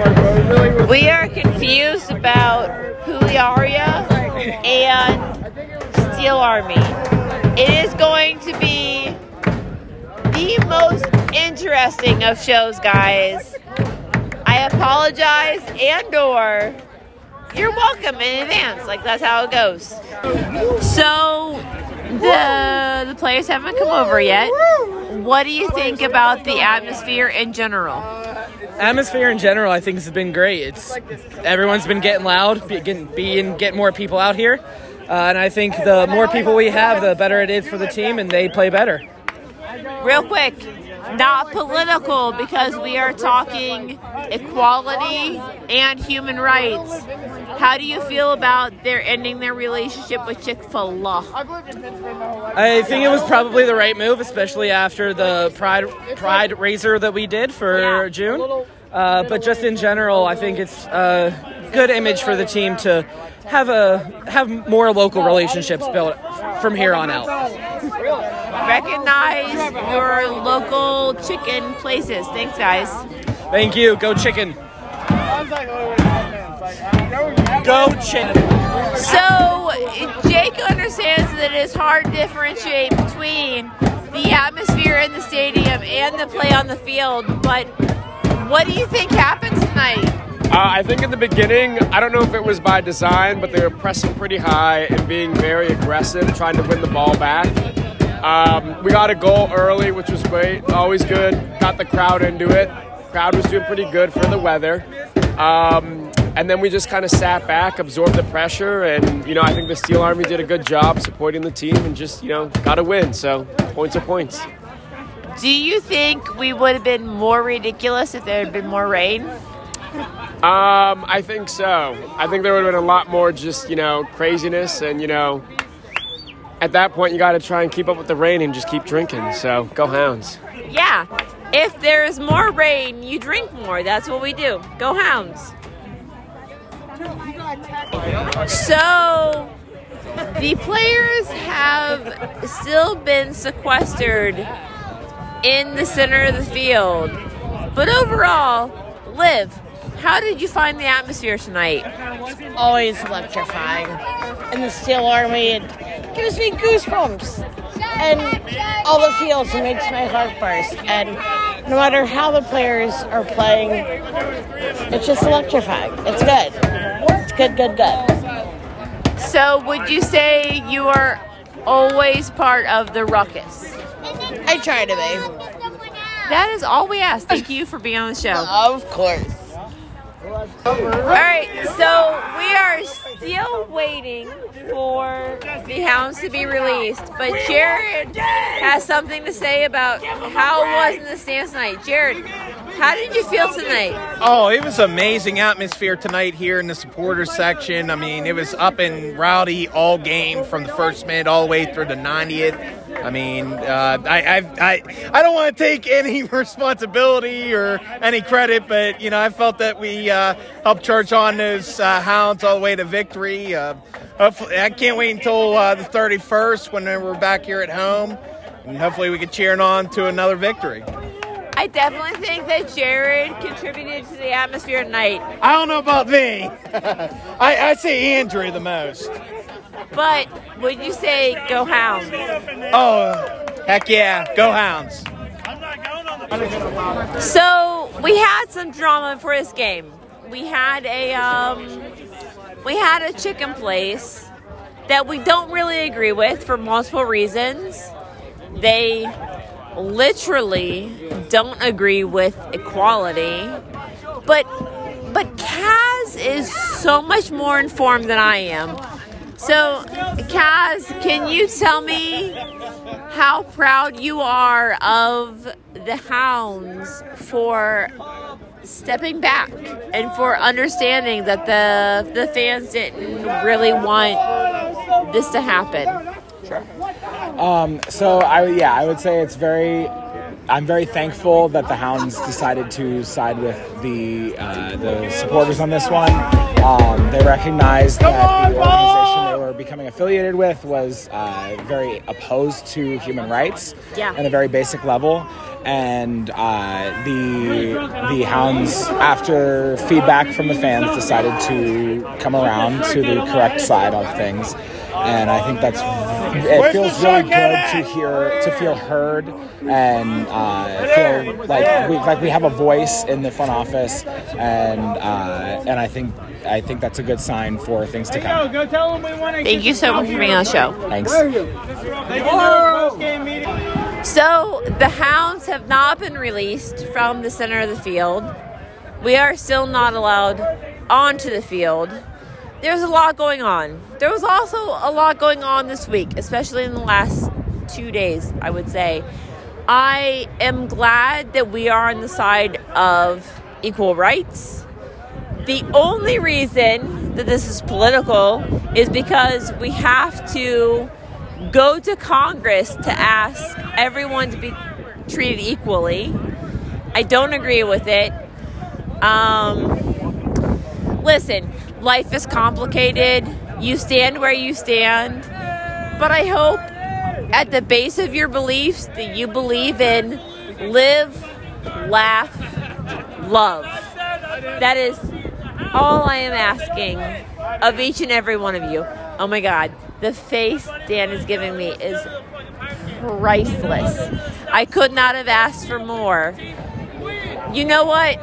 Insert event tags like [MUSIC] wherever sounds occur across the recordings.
We are confused about Huliaria and Steel Army. It is going to be the most interesting of shows, guys. I apologize and or you're welcome in advance. Like that's how it goes. So the the players haven't come over yet. What do you think about the atmosphere in general? Atmosphere in general, I think has been great. It's everyone's been getting loud, be- getting being getting more people out here, uh, and I think the more people we have, the better it is for the team, and they play better. Real quick, not political because we are talking equality and human rights. How do you feel about their ending their relationship with Chick Fil A? I think it was probably the right move, especially after the pride pride raiser that we did for Yeah. June. Uh, but just in general, I think it's a good image for the team to have a have more local relationships built from here on out. Recognize your local chicken places. Thanks, guys. Thank you. Go chicken. Go chicken. So, Jake understands that it is hard to differentiate between the atmosphere in the stadium and the play on the field, but what do you think happened tonight? Uh, I think in the beginning, I don't know if it was by design, but they were pressing pretty high and being very aggressive, trying to win the ball back. Um, we got a goal early, which was great. Always good. Got the crowd into it. Crowd was doing pretty good for the weather. Um, and then we just kind of sat back, absorbed the pressure, and you know I think the Steel Army did a good job supporting the team and just you know got a win. So points are points. Do you think we would have been more ridiculous if there had been more rain? Um, I think so. I think there would have been a lot more just, you know, craziness and, you know, at that point you got to try and keep up with the rain and just keep drinking. So, go Hounds. Yeah. If there is more rain, you drink more. That's what we do. Go Hounds. So, the players have still been sequestered in the center of the field. But overall, Liv, how did you find the atmosphere tonight? It's always electrifying. And the Steel Army, it gives me goosebumps. And all the feels, it makes my heart burst. And no matter how the players are playing, it's just electrifying. It's good. It's good, good, good. So, would you say you are always part of the ruckus? Try to be. That is all we ask. Thank you for being on the show. [LAUGHS] Of course. All right, so we are still waiting for the hounds to be released, but Jared has something to say about how it was in the stands tonight. Jared, how did you feel tonight? Oh, it was amazing atmosphere tonight here in the supporters section. I mean, it was up and rowdy all game from the first minute all the way through the 90th. I mean, uh, I, I, I, I don't want to take [LAUGHS] any responsibility or any credit, but you know, I felt that we uh, helped charge on those uh, hounds all the way to victory. Uh, hopefully, I can't wait until uh, the 31st when we're back here at home, and hopefully, we can cheer on to another victory. I definitely think that Jared contributed to the atmosphere at night. I don't know about me. [LAUGHS] I, I say Andrew the most. but would you say go hounds? Oh, heck yeah. Go Hounds. So we had some drama for this game. We had a um, we had a chicken place that we don't really agree with for multiple reasons. They literally don't agree with equality, but but Kaz is so much more informed than I am. So, Kaz, can you tell me how proud you are of the Hounds for stepping back and for understanding that the the fans didn't really want this to happen? Um, so I yeah, I would say it's very. I'm very thankful that the Hounds decided to side with the uh, the supporters on this one. Um, they recognized that the organization they were becoming affiliated with was uh, very opposed to human rights Yeah. on a very basic level. And uh, the the hounds, after feedback from the fans, decided to come around to the correct side of things. And I think that's it feels really good to hear to feel heard and uh, feel like we like we have a voice in the front office and uh, and I think I think that's a good sign for things to come. Thank you so much for being on the show. Thanks. So the hounds have not been released from the center of the field. We are still not allowed onto the field. There's a lot going on. There was also a lot going on this week, especially in the last two days, I would say. I am glad that we are on the side of equal rights. The only reason that this is political is because we have to go to Congress to ask everyone to be treated equally. I don't agree with it. Um, listen, life is complicated. You stand where you stand. But I hope at the base of your beliefs that you believe in live, laugh, love. That is all I am asking of each and every one of you. Oh my God, the face Dan is giving me is priceless. I could not have asked for more. You know what?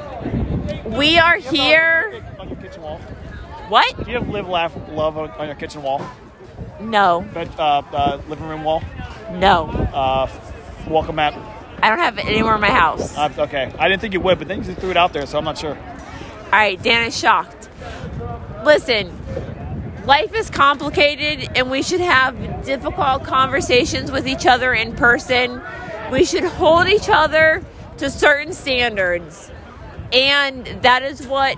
We are here. On your kitchen wall. What? Do you have live, laugh, love on on your kitchen wall? No, Bed, uh, uh, living room wall? no. Uh, welcome mat? I don't have it anywhere in my house. Uh, okay. I didn't think you would, but then you threw it out there, so I'm not sure. All right, Dan is shocked. Listen, life is complicated and we should have difficult conversations with each other in person. We should hold each other to certain standards. And that is what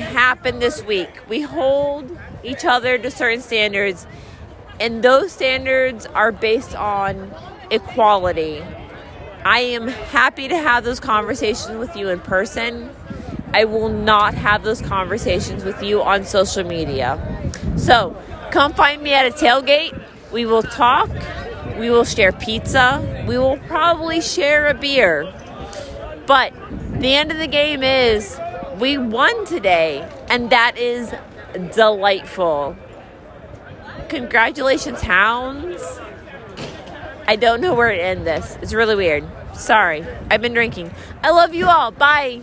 happened this week. We hold each other to certain standards, and those standards are based on equality. I am happy to have those conversations with you in person. I will not have those conversations with you on social media. So come find me at a tailgate. We will talk. We will share pizza. We will probably share a beer. But the end of the game is we won today, and that is delightful. Congratulations, Hounds. I don't know where to end this. It's really weird. Sorry. I've been drinking. I love you all. Bye.